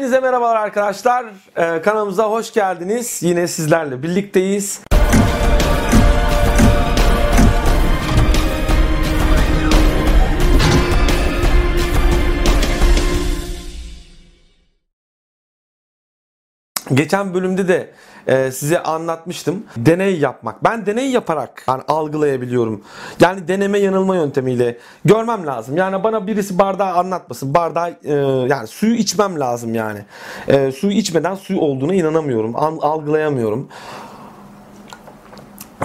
Hepinize merhabalar arkadaşlar. Ee, kanalımıza hoş geldiniz. Yine sizlerle birlikteyiz. Geçen bölümde de e, size anlatmıştım. Deney yapmak. Ben deney yaparak yani algılayabiliyorum. Yani deneme yanılma yöntemiyle görmem lazım. Yani bana birisi bardağı anlatmasın. Bardağı e, yani suyu içmem lazım yani. E, suyu içmeden suyu olduğuna inanamıyorum. An, algılayamıyorum.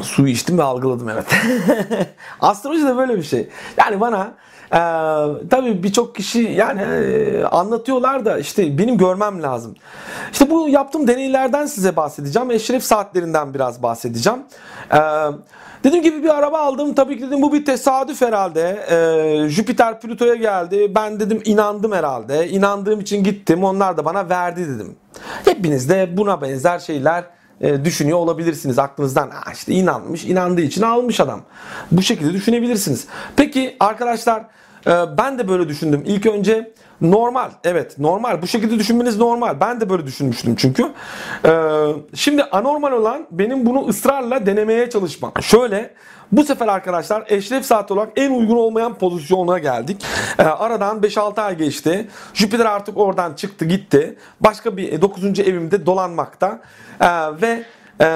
Suyu içtim ve algıladım evet. Astroloji de böyle bir şey. Yani bana ee, tabii birçok kişi yani e, anlatıyorlar da işte benim görmem lazım. İşte bu yaptığım deneylerden size bahsedeceğim. Eşref saatlerinden biraz bahsedeceğim. Ee, dediğim gibi bir araba aldım. Tabii ki dedim bu bir tesadüf herhalde. Ee, Jüpiter Plüto'ya geldi. Ben dedim inandım herhalde. İnandığım için gittim. Onlar da bana verdi dedim. Hepiniz de buna benzer şeyler e, düşünüyor olabilirsiniz aklınızdan. İşte inanmış, inandığı için almış adam. Bu şekilde düşünebilirsiniz. Peki arkadaşlar ben de böyle düşündüm. İlk önce normal, evet normal. Bu şekilde düşünmeniz normal. Ben de böyle düşünmüştüm çünkü. E, şimdi anormal olan benim bunu ısrarla denemeye çalışmam. Şöyle bu sefer arkadaşlar eşref saat olarak en uygun olmayan pozisyona geldik. Ee, aradan 5-6 ay geçti. Jüpiter artık oradan çıktı gitti. Başka bir 9. evimde dolanmakta. Ee, ve e,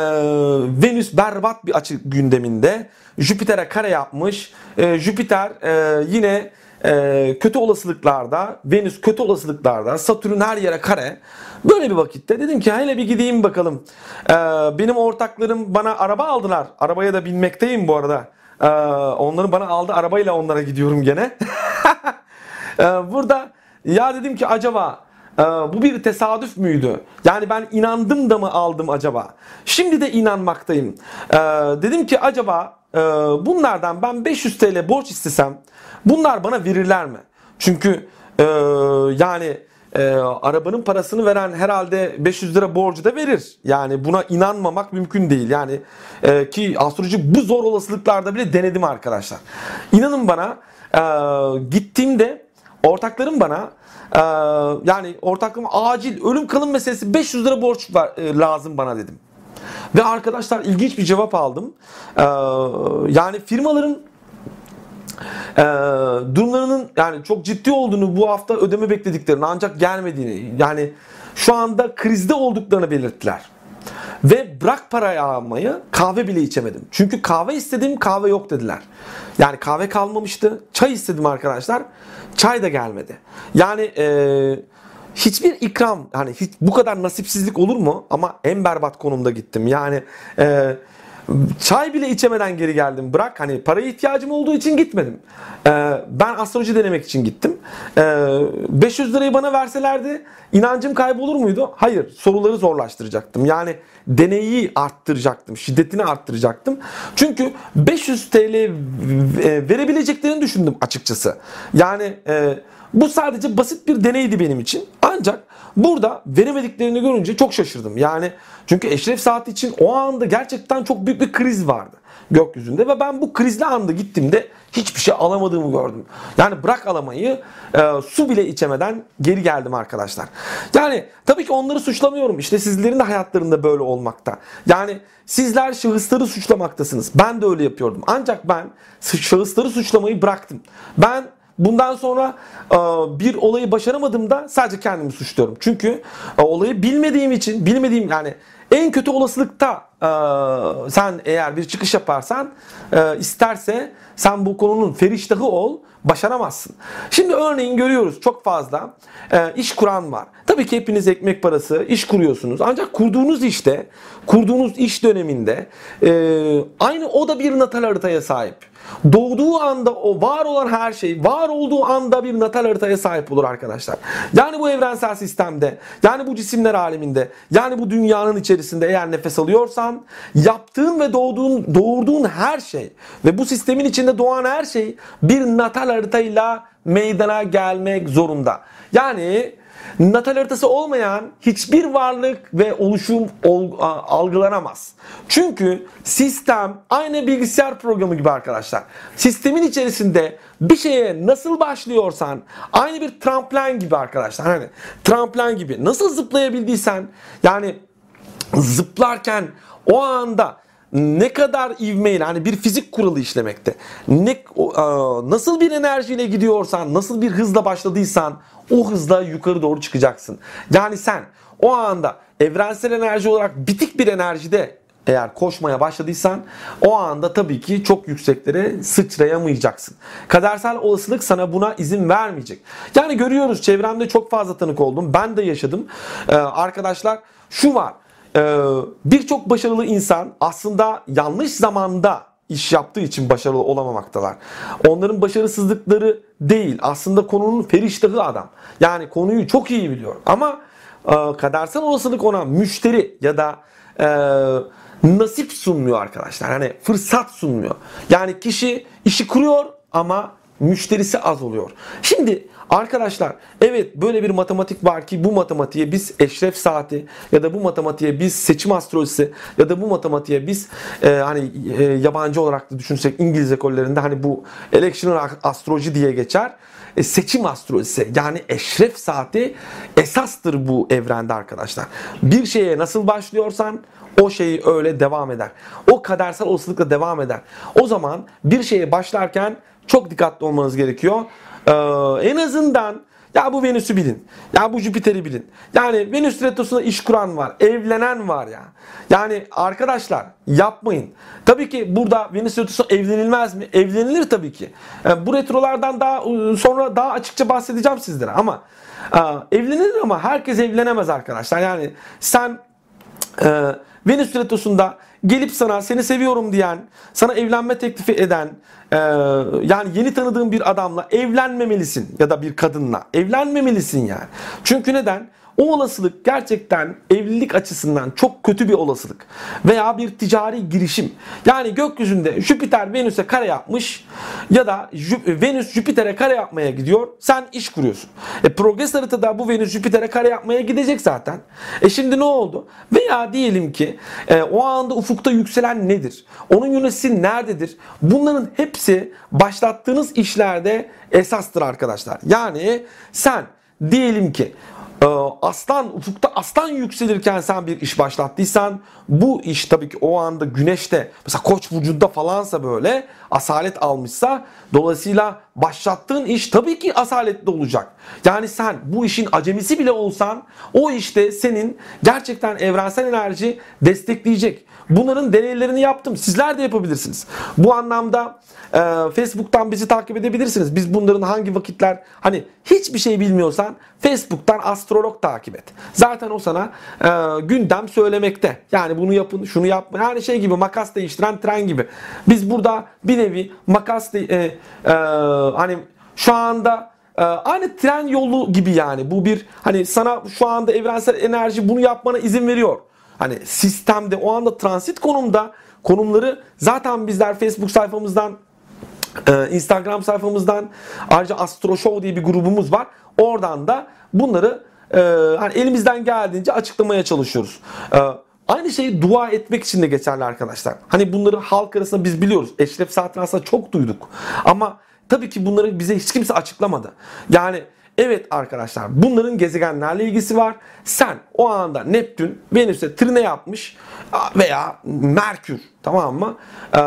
Venüs berbat bir açı gündeminde. Jüpiter'e kare yapmış. Ee, Jüpiter e, yine e, kötü olasılıklarda, Venüs kötü olasılıklarda, Satürn her yere kare. Böyle bir vakitte dedim ki hele bir gideyim bakalım. Ee, benim ortaklarım bana araba aldılar. Arabaya da binmekteyim bu arada. Ee, onları bana aldı. Arabayla onlara gidiyorum gene. ee, burada ya dedim ki acaba e, bu bir tesadüf müydü? Yani ben inandım da mı aldım acaba? Şimdi de inanmaktayım. Ee, dedim ki acaba e, bunlardan ben 500 TL borç istesem bunlar bana verirler mi? Çünkü e, yani e, arabanın parasını veren herhalde 500 lira borcu da verir. Yani buna inanmamak mümkün değil. Yani e, ki astroloji bu zor olasılıklarda bile denedim arkadaşlar. İnanın bana e, gittiğimde ortaklarım bana e, yani ortaklığım acil ölüm kalım meselesi 500 lira borç var, e, lazım bana dedim. Ve arkadaşlar ilginç bir cevap aldım. E, yani firmaların e, durumlarının yani çok ciddi olduğunu bu hafta ödeme beklediklerini ancak gelmediğini yani şu anda krizde olduklarını belirttiler. Ve bırak parayı almayı kahve bile içemedim. Çünkü kahve istedim kahve yok dediler. Yani kahve kalmamıştı. Çay istedim arkadaşlar. Çay da gelmedi. Yani eee hiçbir ikram hani hiç bu kadar nasipsizlik olur mu? Ama en berbat konumda gittim. Yani e, çay bile içemeden geri geldim. Bırak hani paraya ihtiyacım olduğu için gitmedim. E, ben astroloji denemek için gittim. E, 500 lirayı bana verselerdi inancım kaybolur muydu? Hayır. Soruları zorlaştıracaktım. Yani deneyi arttıracaktım. Şiddetini arttıracaktım. Çünkü 500 TL verebileceklerini düşündüm açıkçası. Yani e, bu sadece basit bir deneydi benim için. Ancak burada veremediklerini görünce çok şaşırdım. Yani çünkü Eşref saati için o anda gerçekten çok büyük bir kriz vardı gökyüzünde ve ben bu krizli anda gittiğimde hiçbir şey alamadığımı gördüm. Yani bırak alamayı e, su bile içemeden geri geldim arkadaşlar. Yani tabii ki onları suçlamıyorum. İşte sizlerin de hayatlarında böyle olmakta. Yani sizler şahısları suçlamaktasınız. Ben de öyle yapıyordum. Ancak ben şahısları suçlamayı bıraktım. Ben Bundan sonra e, bir olayı başaramadığımda sadece kendimi suçluyorum. Çünkü e, olayı bilmediğim için, bilmediğim yani en kötü olasılıkta e, sen eğer bir çıkış yaparsan isterse sen bu konunun feriştahı ol başaramazsın. Şimdi örneğin görüyoruz çok fazla iş kuran var. Tabii ki hepiniz ekmek parası iş kuruyorsunuz. Ancak kurduğunuz işte, kurduğunuz iş döneminde aynı o da bir natal haritaya sahip. Doğduğu anda o var olan her şey var olduğu anda bir natal haritaya sahip olur arkadaşlar. Yani bu evrensel sistemde yani bu cisimler aleminde yani bu dünyanın içerisinde eğer nefes alıyorsan yaptığın ve doğduğun doğurduğun her şey ve bu sistemin içinde doğan her şey bir natal haritayla meydana gelmek zorunda. Yani natal haritası olmayan hiçbir varlık ve oluşum algılanamaz. Çünkü sistem aynı bilgisayar programı gibi arkadaşlar. Sistemin içerisinde bir şeye nasıl başlıyorsan aynı bir tramplen gibi arkadaşlar. Hani tramplen gibi nasıl zıplayabildiysen yani zıplarken o anda ne kadar ivmeyle hani bir fizik kuralı işlemekte. Ne nasıl bir enerjiyle gidiyorsan, nasıl bir hızla başladıysan o hızla yukarı doğru çıkacaksın. Yani sen o anda evrensel enerji olarak bitik bir enerjide eğer koşmaya başladıysan o anda tabii ki çok yükseklere sıçrayamayacaksın. Kadersel olasılık sana buna izin vermeyecek. Yani görüyoruz çevremde çok fazla tanık oldum. Ben de yaşadım. Ee, arkadaşlar şu var. Ee, Birçok başarılı insan aslında yanlış zamanda iş yaptığı için başarılı olamamaktalar. Onların başarısızlıkları değil. Aslında konunun feriştahı adam. Yani konuyu çok iyi biliyor. Ama e, kadersel olasılık ona müşteri ya da e, nasip sunmuyor arkadaşlar. Hani fırsat sunmuyor. Yani kişi işi kuruyor ama müşterisi az oluyor. Şimdi arkadaşlar evet böyle bir matematik var ki bu matematiğe biz eşref saati ya da bu matematiğe biz seçim astrolojisi ya da bu matematiğe biz e, hani e, yabancı olarak da düşünsek İngiliz ekollerinde hani bu election astroloji diye geçer. E, seçim astrolojisi yani eşref saati esastır bu evrende arkadaşlar. Bir şeye nasıl başlıyorsan o şeyi öyle devam eder. O kadersel olasılıkla devam eder. O zaman bir şeye başlarken çok dikkatli olmanız gerekiyor. Ee, en azından ya bu Venüs'ü bilin. Ya bu Jüpiter'i bilin. Yani Venüs retrosunda iş kuran var. Evlenen var ya. Yani arkadaşlar yapmayın. Tabii ki burada Venüs retrosunda evlenilmez mi? Evlenilir tabii ki. Yani bu retrolardan daha sonra daha açıkça bahsedeceğim sizlere ama e, evlenilir ama herkes evlenemez arkadaşlar. Yani sen e, Venüs retrosunda gelip sana seni seviyorum diyen, sana evlenme teklifi eden, e, yani yeni tanıdığın bir adamla evlenmemelisin ya da bir kadınla evlenmemelisin yani. Çünkü neden? O olasılık gerçekten evlilik açısından çok kötü bir olasılık. Veya bir ticari girişim. Yani gökyüzünde Jüpiter Venüs'e kare yapmış ya da Venüs Jüpiter'e kare yapmaya gidiyor. Sen iş kuruyorsun. E progres haritada bu Venüs Jüpiter'e kare yapmaya gidecek zaten. E şimdi ne oldu? Veya diyelim ki e, o anda ufukta yükselen nedir? Onun yöneticisi nerededir? Bunların hepsi başlattığınız işlerde esastır arkadaşlar. Yani sen diyelim ki aslan ufukta aslan yükselirken sen bir iş başlattıysan bu iş tabii ki o anda güneşte mesela koç burcunda falansa böyle asalet almışsa dolayısıyla başlattığın iş tabii ki asaletli olacak. Yani sen bu işin acemisi bile olsan o işte senin gerçekten evrensel enerji destekleyecek. Bunların deneylerini yaptım. Sizler de yapabilirsiniz. Bu anlamda e, Facebook'tan bizi takip edebilirsiniz. Biz bunların hangi vakitler hani hiçbir şey bilmiyorsan Facebook'tan astrolog takip et. Zaten o sana e, gündem söylemekte. Yani bunu yapın, şunu yapma. Yani şey gibi makas değiştiren tren gibi. Biz burada bir nevi makas de, e, e, hani şu anda e, aynı tren yolu gibi yani. Bu bir hani sana şu anda evrensel enerji bunu yapmana izin veriyor. Hani sistemde o anda transit konumda konumları zaten bizler Facebook sayfamızdan e, Instagram sayfamızdan ayrıca Astro Show diye bir grubumuz var. Oradan da bunları e, hani elimizden geldiğince açıklamaya çalışıyoruz. E, aynı şeyi dua etmek için de geçerli arkadaşlar. Hani bunları halk arasında biz biliyoruz. Eşref Saat'in aslında çok duyduk. Ama tabii ki bunları bize hiç kimse açıklamadı. Yani Evet arkadaşlar bunların gezegenlerle ilgisi var. Sen o anda Neptün Venüs'e trine yapmış veya Merkür tamam mı? Ee,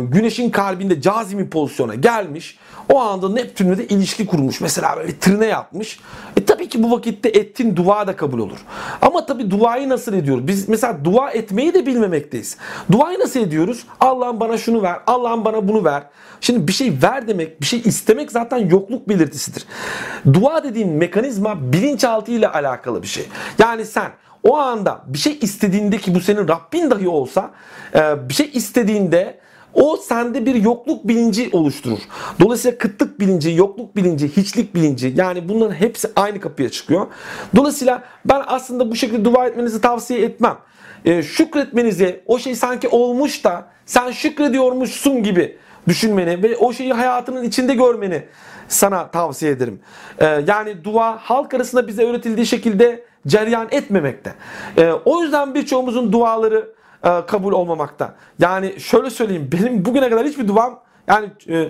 güneşin kalbinde cazimi pozisyona gelmiş. O anda Neptün'le de ilişki kurmuş. Mesela böyle trine yapmış. E ki bu vakitte ettiğin dua da kabul olur. Ama tabii duayı nasıl ediyoruz? Biz mesela dua etmeyi de bilmemekteyiz. Duayı nasıl ediyoruz? Allah'ım bana şunu ver. Allah'ım bana bunu ver. Şimdi bir şey ver demek, bir şey istemek zaten yokluk belirtisidir. Dua dediğin mekanizma bilinçaltı ile alakalı bir şey. Yani sen o anda bir şey istediğinde ki bu senin Rabbin dahi olsa e, bir şey istediğinde o sende bir yokluk bilinci oluşturur. Dolayısıyla kıtlık bilinci, yokluk bilinci, hiçlik bilinci yani bunların hepsi aynı kapıya çıkıyor. Dolayısıyla ben aslında bu şekilde dua etmenizi tavsiye etmem. E, şükretmenizi o şey sanki olmuş da sen şükrediyormuşsun gibi düşünmeni ve o şeyi hayatının içinde görmeni sana tavsiye ederim. E, yani dua halk arasında bize öğretildiği şekilde ceryan etmemekte. E, o yüzden birçoğumuzun duaları e, kabul olmamakta. Yani şöyle söyleyeyim benim bugüne kadar hiçbir duam yani e,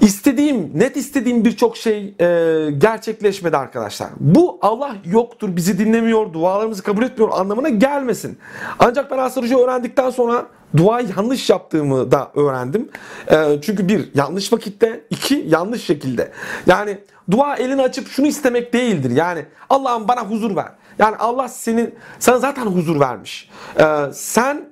istediğim, net istediğim birçok şey e, gerçekleşmedi arkadaşlar. Bu Allah yoktur, bizi dinlemiyor, dualarımızı kabul etmiyor anlamına gelmesin. Ancak ben astroloji öğrendikten sonra duayı yanlış yaptığımı da öğrendim. E, çünkü bir, yanlış vakitte, iki, yanlış şekilde. Yani dua elini açıp şunu istemek değildir. Yani Allah'ım bana huzur ver. Yani Allah senin sana zaten huzur vermiş. E, sen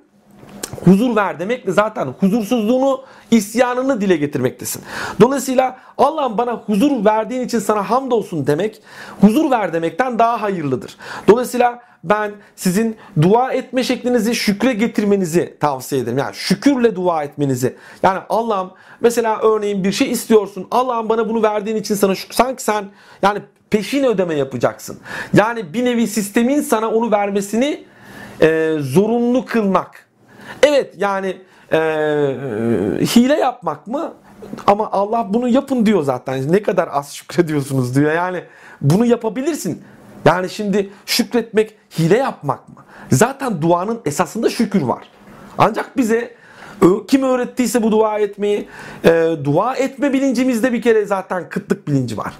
huzur ver demekle zaten huzursuzluğunu, isyanını dile getirmektesin. Dolayısıyla Allah'ım bana huzur verdiğin için sana hamdolsun demek, huzur ver demekten daha hayırlıdır. Dolayısıyla ben sizin dua etme şeklinizi şükre getirmenizi tavsiye ederim. Yani şükürle dua etmenizi. Yani Allah'ım mesela örneğin bir şey istiyorsun. Allah'ım bana bunu verdiğin için sana şükür. Sanki sen yani peşin ödeme yapacaksın. Yani bir nevi sistemin sana onu vermesini e, zorunlu kılmak. Evet yani e, hile yapmak mı? Ama Allah bunu yapın diyor zaten. Ne kadar az şükrediyorsunuz diyor. Yani bunu yapabilirsin. Yani şimdi şükretmek hile yapmak mı? Zaten duanın esasında şükür var. Ancak bize kim öğrettiyse bu dua etmeyi, e, dua etme bilincimizde bir kere zaten kıtlık bilinci var.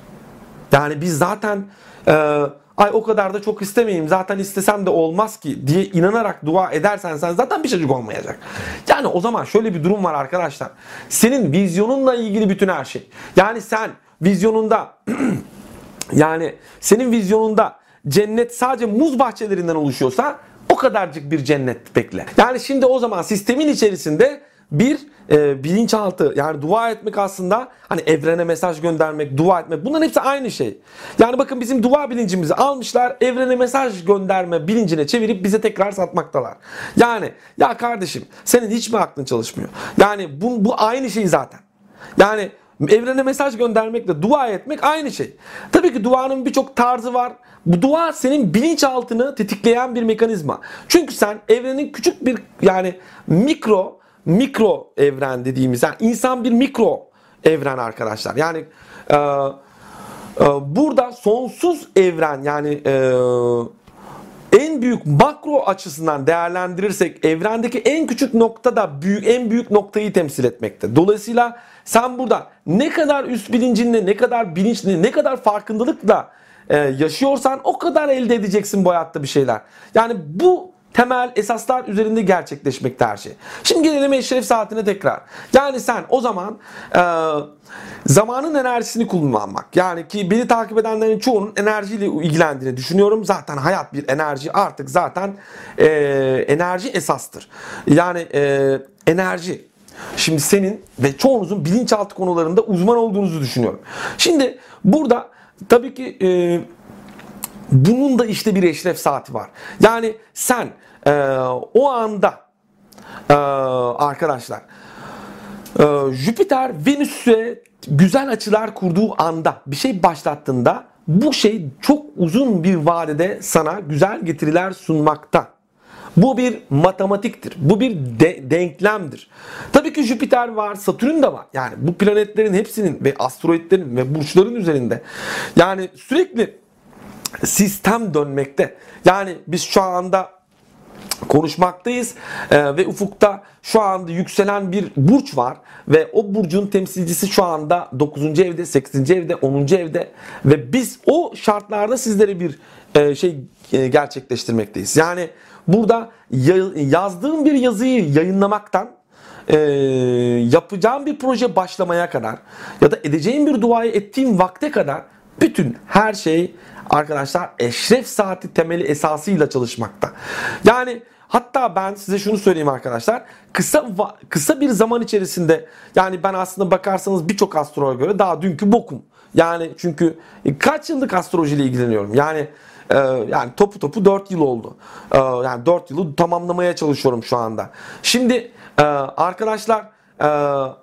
Yani biz zaten e, ay o kadar da çok istemeyeyim zaten istesem de olmaz ki diye inanarak dua edersen sen zaten bir çocuk olmayacak. Yani o zaman şöyle bir durum var arkadaşlar. Senin vizyonunla ilgili bütün her şey. Yani sen vizyonunda yani senin vizyonunda cennet sadece muz bahçelerinden oluşuyorsa o kadarcık bir cennet bekle. Yani şimdi o zaman sistemin içerisinde bir e, bilinçaltı yani dua etmek aslında hani evrene mesaj göndermek, dua etmek bunların hepsi aynı şey. Yani bakın bizim dua bilincimizi almışlar evrene mesaj gönderme bilincine çevirip bize tekrar satmaktalar. Yani ya kardeşim senin hiç mi aklın çalışmıyor? Yani bu, bu aynı şey zaten. Yani Evrene mesaj göndermekle dua etmek aynı şey. Tabii ki duanın birçok tarzı var. Bu dua senin bilinçaltını tetikleyen bir mekanizma. Çünkü sen evrenin küçük bir yani mikro mikro evren dediğimiz yani insan bir mikro evren arkadaşlar. Yani e, e, burada sonsuz evren yani e, en büyük makro açısından değerlendirirsek evrendeki en küçük nokta da büyük en büyük noktayı temsil etmekte. Dolayısıyla sen burada ne kadar üst bilincinle, ne kadar bilinçli, ne kadar farkındalıkla e, yaşıyorsan o kadar elde edeceksin bu hayatta bir şeyler. Yani bu temel esaslar üzerinde gerçekleşmekte her şey. Şimdi gelelim eşref saatine tekrar. Yani sen o zaman e, zamanın enerjisini kullanmak. Yani ki beni takip edenlerin çoğunun enerjiyle ilgilendiğini düşünüyorum. Zaten hayat bir enerji artık zaten e, enerji esastır. Yani e, enerji. Şimdi senin ve çoğunuzun bilinçaltı konularında uzman olduğunuzu düşünüyorum. Şimdi burada tabii ki e, bunun da işte bir eşref saati var. Yani sen e, o anda e, arkadaşlar e, Jüpiter Venüs'e güzel açılar kurduğu anda bir şey başlattığında bu şey çok uzun bir vadede sana güzel getiriler sunmakta. Bu bir matematiktir. Bu bir de- denklemdir. Tabii ki Jüpiter var, Satürn de var. Yani bu planetlerin hepsinin ve asteroidlerin ve burçların üzerinde. Yani sürekli sistem dönmekte. Yani biz şu anda konuşmaktayız ee, ve ufukta şu anda yükselen bir burç var ve o burcun temsilcisi şu anda 9. evde, 8. evde, 10. evde ve biz o şartlarda sizlere bir e, şey e, gerçekleştirmekteyiz. Yani burada yazdığım bir yazıyı yayınlamaktan e, yapacağım bir proje başlamaya kadar ya da edeceğim bir duayı ettiğim vakte kadar bütün her şey arkadaşlar eşref saati temeli esasıyla çalışmakta. Yani hatta ben size şunu söyleyeyim arkadaşlar. Kısa kısa bir zaman içerisinde yani ben aslında bakarsanız birçok astroloğa göre daha dünkü bokum. Yani çünkü kaç yıllık astrolojiyle ilgileniyorum. Yani e, yani topu topu 4 yıl oldu. E, yani 4 yılı tamamlamaya çalışıyorum şu anda. Şimdi e, arkadaşlar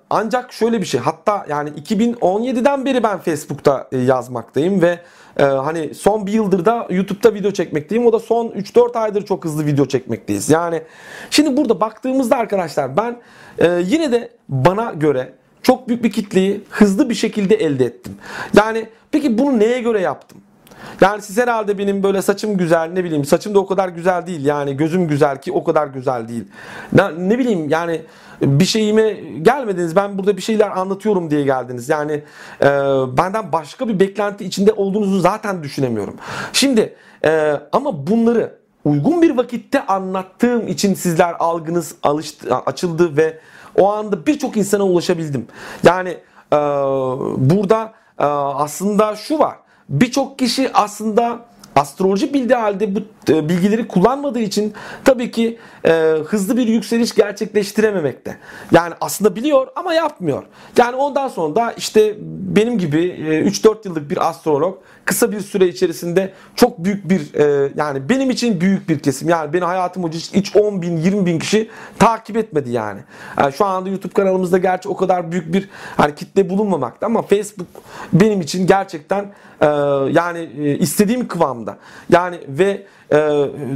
ancak şöyle bir şey hatta yani 2017'den beri ben Facebook'ta yazmaktayım ve ee, hani son bir yıldır da YouTube'da video çekmekteyim. O da son 3-4 aydır çok hızlı video çekmekteyiz. Yani şimdi burada baktığımızda arkadaşlar ben e, yine de bana göre çok büyük bir kitleyi hızlı bir şekilde elde ettim. Yani peki bunu neye göre yaptım? Yani siz herhalde benim böyle saçım güzel ne bileyim saçım da o kadar güzel değil yani gözüm güzel ki o kadar güzel değil. Ne, ne bileyim yani bir şeyime gelmediniz ben burada bir şeyler anlatıyorum diye geldiniz. Yani e, benden başka bir beklenti içinde olduğunuzu zaten düşünemiyorum. Şimdi e, ama bunları uygun bir vakitte anlattığım için sizler algınız alıştı, açıldı ve o anda birçok insana ulaşabildim. Yani e, burada e, aslında şu var birçok kişi aslında astroloji bildiği halde bu bilgileri kullanmadığı için tabii ki e, hızlı bir yükseliş gerçekleştirememekte. Yani aslında biliyor ama yapmıyor. Yani ondan sonra da işte benim gibi e, 3-4 yıllık bir astrolog kısa bir süre içerisinde çok büyük bir e, yani benim için büyük bir kesim. Yani beni hayatım boyunca hiç 10 bin 20 bin kişi takip etmedi yani. yani. Şu anda YouTube kanalımızda gerçi o kadar büyük bir hani kitle bulunmamakta ama Facebook benim için gerçekten e, yani e, istediğim kıvamda. Yani ve e,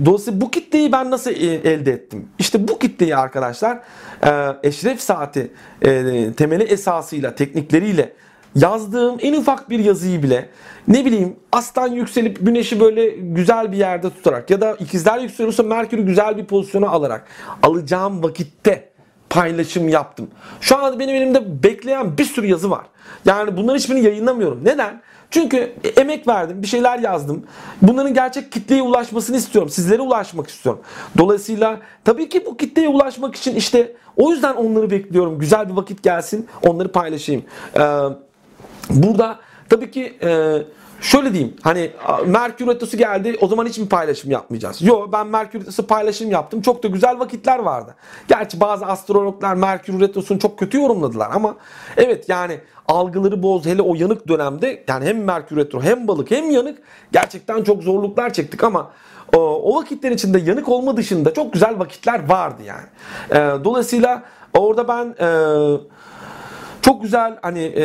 dolayısıyla bu kitleyi ben nasıl elde ettim? İşte bu kitleyi arkadaşlar e, Eşref Saati e, temeli esasıyla, teknikleriyle yazdığım en ufak bir yazıyı bile ne bileyim aslan yükselip güneşi böyle güzel bir yerde tutarak ya da ikizler yükseliyorsa Merkür'ü güzel bir pozisyona alarak alacağım vakitte paylaşım yaptım. Şu anda benim elimde bekleyen bir sürü yazı var. Yani bunların hiçbirini yayınlamıyorum. Neden? Çünkü emek verdim, bir şeyler yazdım. Bunların gerçek kitleye ulaşmasını istiyorum. Sizlere ulaşmak istiyorum. Dolayısıyla tabii ki bu kitleye ulaşmak için işte o yüzden onları bekliyorum. Güzel bir vakit gelsin, onları paylaşayım. Ee, burada tabii ki e, şöyle diyeyim hani Merkür Retrosu geldi o zaman hiç mi paylaşım yapmayacağız? Yo ben Merkür Retrosu paylaşım yaptım. Çok da güzel vakitler vardı. Gerçi bazı astrologlar Merkür Retrosu'nu çok kötü yorumladılar ama evet yani algıları boz hele o yanık dönemde yani hem Merkür Retro hem balık hem yanık gerçekten çok zorluklar çektik ama o, vakitler içinde yanık olma dışında çok güzel vakitler vardı yani. Dolayısıyla orada ben çok güzel hani e,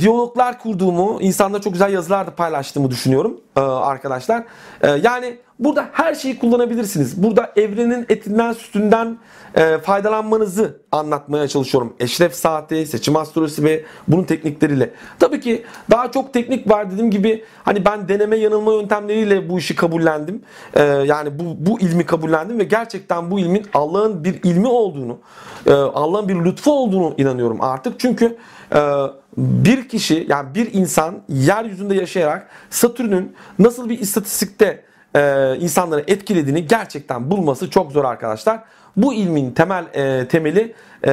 diyaloglar kurduğumu, insanla çok güzel yazılar da paylaştığımı düşünüyorum arkadaşlar. E, yani burada her şeyi kullanabilirsiniz. Burada evrenin etinden sütünden e, faydalanmanızı anlatmaya çalışıyorum. Eşref saati, seçim astrolojisi ve bunun teknikleriyle. Tabii ki daha çok teknik var dediğim gibi hani ben deneme yanılma yöntemleriyle bu işi kabullendim. E, yani bu, bu ilmi kabullendim ve gerçekten bu ilmin Allah'ın bir ilmi olduğunu, e, Allah'ın bir lütfu olduğunu inanıyorum artık. Çünkü e, bir kişi yani bir insan yeryüzünde yaşayarak Satürn'ün nasıl bir istatistikte e, insanları etkilediğini gerçekten bulması çok zor arkadaşlar. Bu ilmin temel e, temeli e,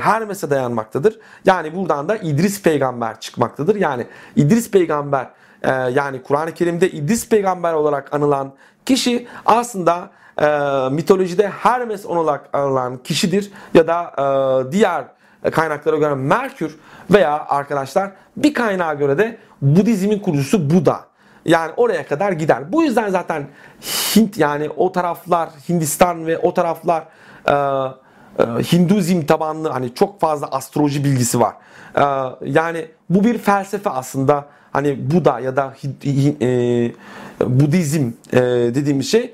Hermes'e dayanmaktadır. Yani buradan da İdris peygamber çıkmaktadır. Yani İdris peygamber e, yani Kur'an-ı Kerim'de İdris peygamber olarak anılan kişi aslında e, mitolojide Hermes olarak anılan kişidir ya da e, diğer kaynaklara göre Merkür veya arkadaşlar bir kaynağa göre de Budizmin kurucusu Buda. Yani oraya kadar gider. Bu yüzden zaten Hint yani o taraflar Hindistan ve o taraflar e, e, Hinduizm tabanlı hani çok fazla astroloji bilgisi var. E, yani bu bir felsefe aslında. Hani Buda ya da e, Budizm e, dediğimiz şey e,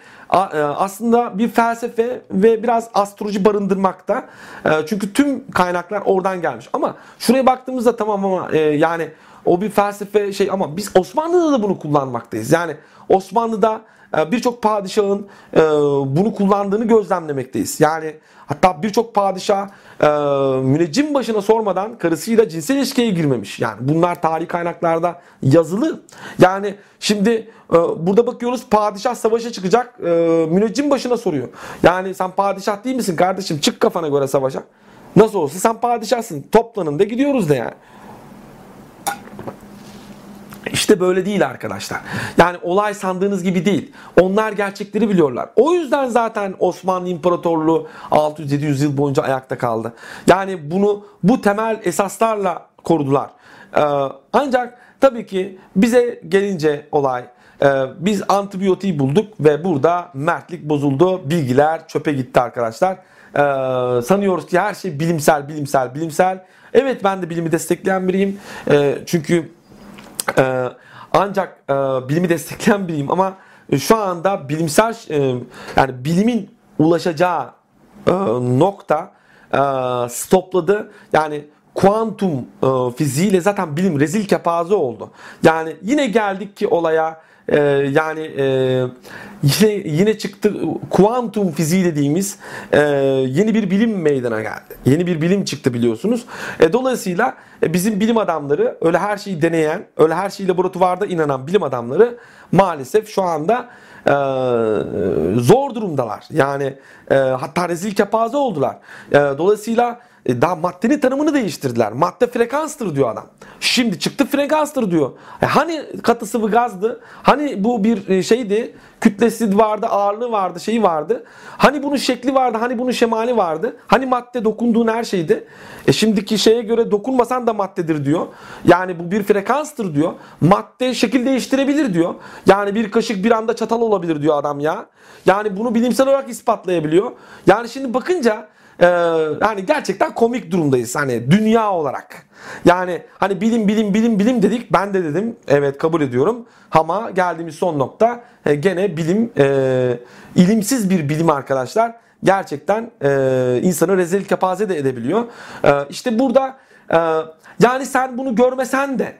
aslında bir felsefe ve biraz astroloji barındırmakta. E, çünkü tüm kaynaklar oradan gelmiş. Ama şuraya baktığımızda tamam ama e, yani o bir felsefe şey ama biz Osmanlı'da da bunu kullanmaktayız. Yani Osmanlı'da e, birçok padişahın e, bunu kullandığını gözlemlemekteyiz. Yani hatta birçok padişah e, müneccim başına sormadan karısıyla cinsel ilişkiye girmemiş. Yani bunlar tarih kaynaklarda yazılı. Yani şimdi burada bakıyoruz padişah savaşa çıkacak müneccim başına soruyor. Yani sen padişah değil misin kardeşim çık kafana göre savaşa. Nasıl olsa sen padişahsın toplanın da gidiyoruz da yani. İşte böyle değil arkadaşlar. Yani olay sandığınız gibi değil. Onlar gerçekleri biliyorlar. O yüzden zaten Osmanlı İmparatorluğu 600-700 yıl boyunca ayakta kaldı. Yani bunu bu temel esaslarla korudular. Ee, ancak tabii ki bize gelince olay e, biz antibiyotiği bulduk ve burada mertlik bozuldu. Bilgiler çöpe gitti arkadaşlar. Ee, sanıyoruz ki her şey bilimsel, bilimsel, bilimsel. Evet ben de bilimi destekleyen biriyim. Ee, çünkü ee, ancak e, bilimi destekleyen biriyim ama şu anda bilimsel e, yani bilimin ulaşacağı e, nokta e, stopladı. Yani kuantum e, fiziğiyle zaten bilim rezil kepaze oldu. Yani yine geldik ki olaya e, yani e, yine yine çıktı kuantum fiziği dediğimiz e, yeni bir bilim meydana geldi. Yeni bir bilim çıktı biliyorsunuz. E, dolayısıyla e, bizim bilim adamları öyle her şeyi deneyen, öyle her şeyi laboratuvarda inanan bilim adamları maalesef şu anda e, zor durumdalar. Yani e, hatta rezil kepaze oldular. E, dolayısıyla e, daha maddenin tanımını değiştirdiler. Madde frekanstır diyor adam. Şimdi çıktı frekanstır diyor. E, hani katı sıvı gazdı? Hani bu bir e, şeydi? Kütlesi vardı, ağırlığı vardı, şeyi vardı. Hani bunun şekli vardı, hani bunun şemali vardı. Hani madde dokunduğun her şeydi. E şimdiki şeye göre dokunmasan da maddedir diyor. Yani bu bir frekanstır diyor. Madde şekil değiştirebilir diyor. Yani bir kaşık bir anda çatal olabilir diyor adam ya. Yani bunu bilimsel olarak ispatlayabiliyor. Yani şimdi bakınca ee, hani gerçekten komik durumdayız hani dünya olarak. Yani hani bilim bilim bilim bilim dedik ben de dedim evet kabul ediyorum ama geldiğimiz son nokta e, gene bilim e, ilimsiz bir bilim arkadaşlar gerçekten e, insanı rezil kepaze de edebiliyor. E, işte burada e, yani sen bunu görmesen de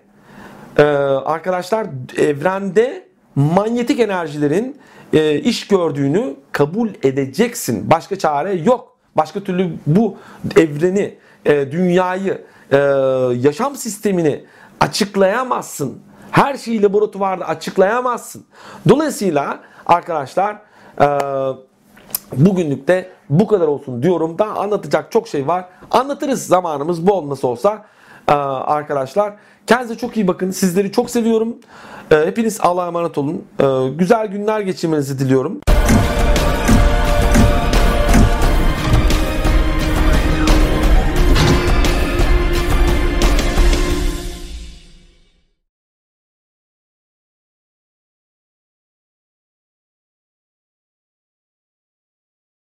e, arkadaşlar evrende manyetik enerjilerin e, iş gördüğünü kabul edeceksin. Başka çare yok. Başka türlü bu evreni, e, dünyayı, e, yaşam sistemini açıklayamazsın. Her şeyi laboratuvarda açıklayamazsın. Dolayısıyla arkadaşlar e, bugünlük de bu kadar olsun diyorum. Daha anlatacak çok şey var. Anlatırız zamanımız bol nasıl olsa arkadaşlar. Kendinize çok iyi bakın. Sizleri çok seviyorum. Hepiniz Allah'a emanet olun. Güzel günler geçirmenizi diliyorum.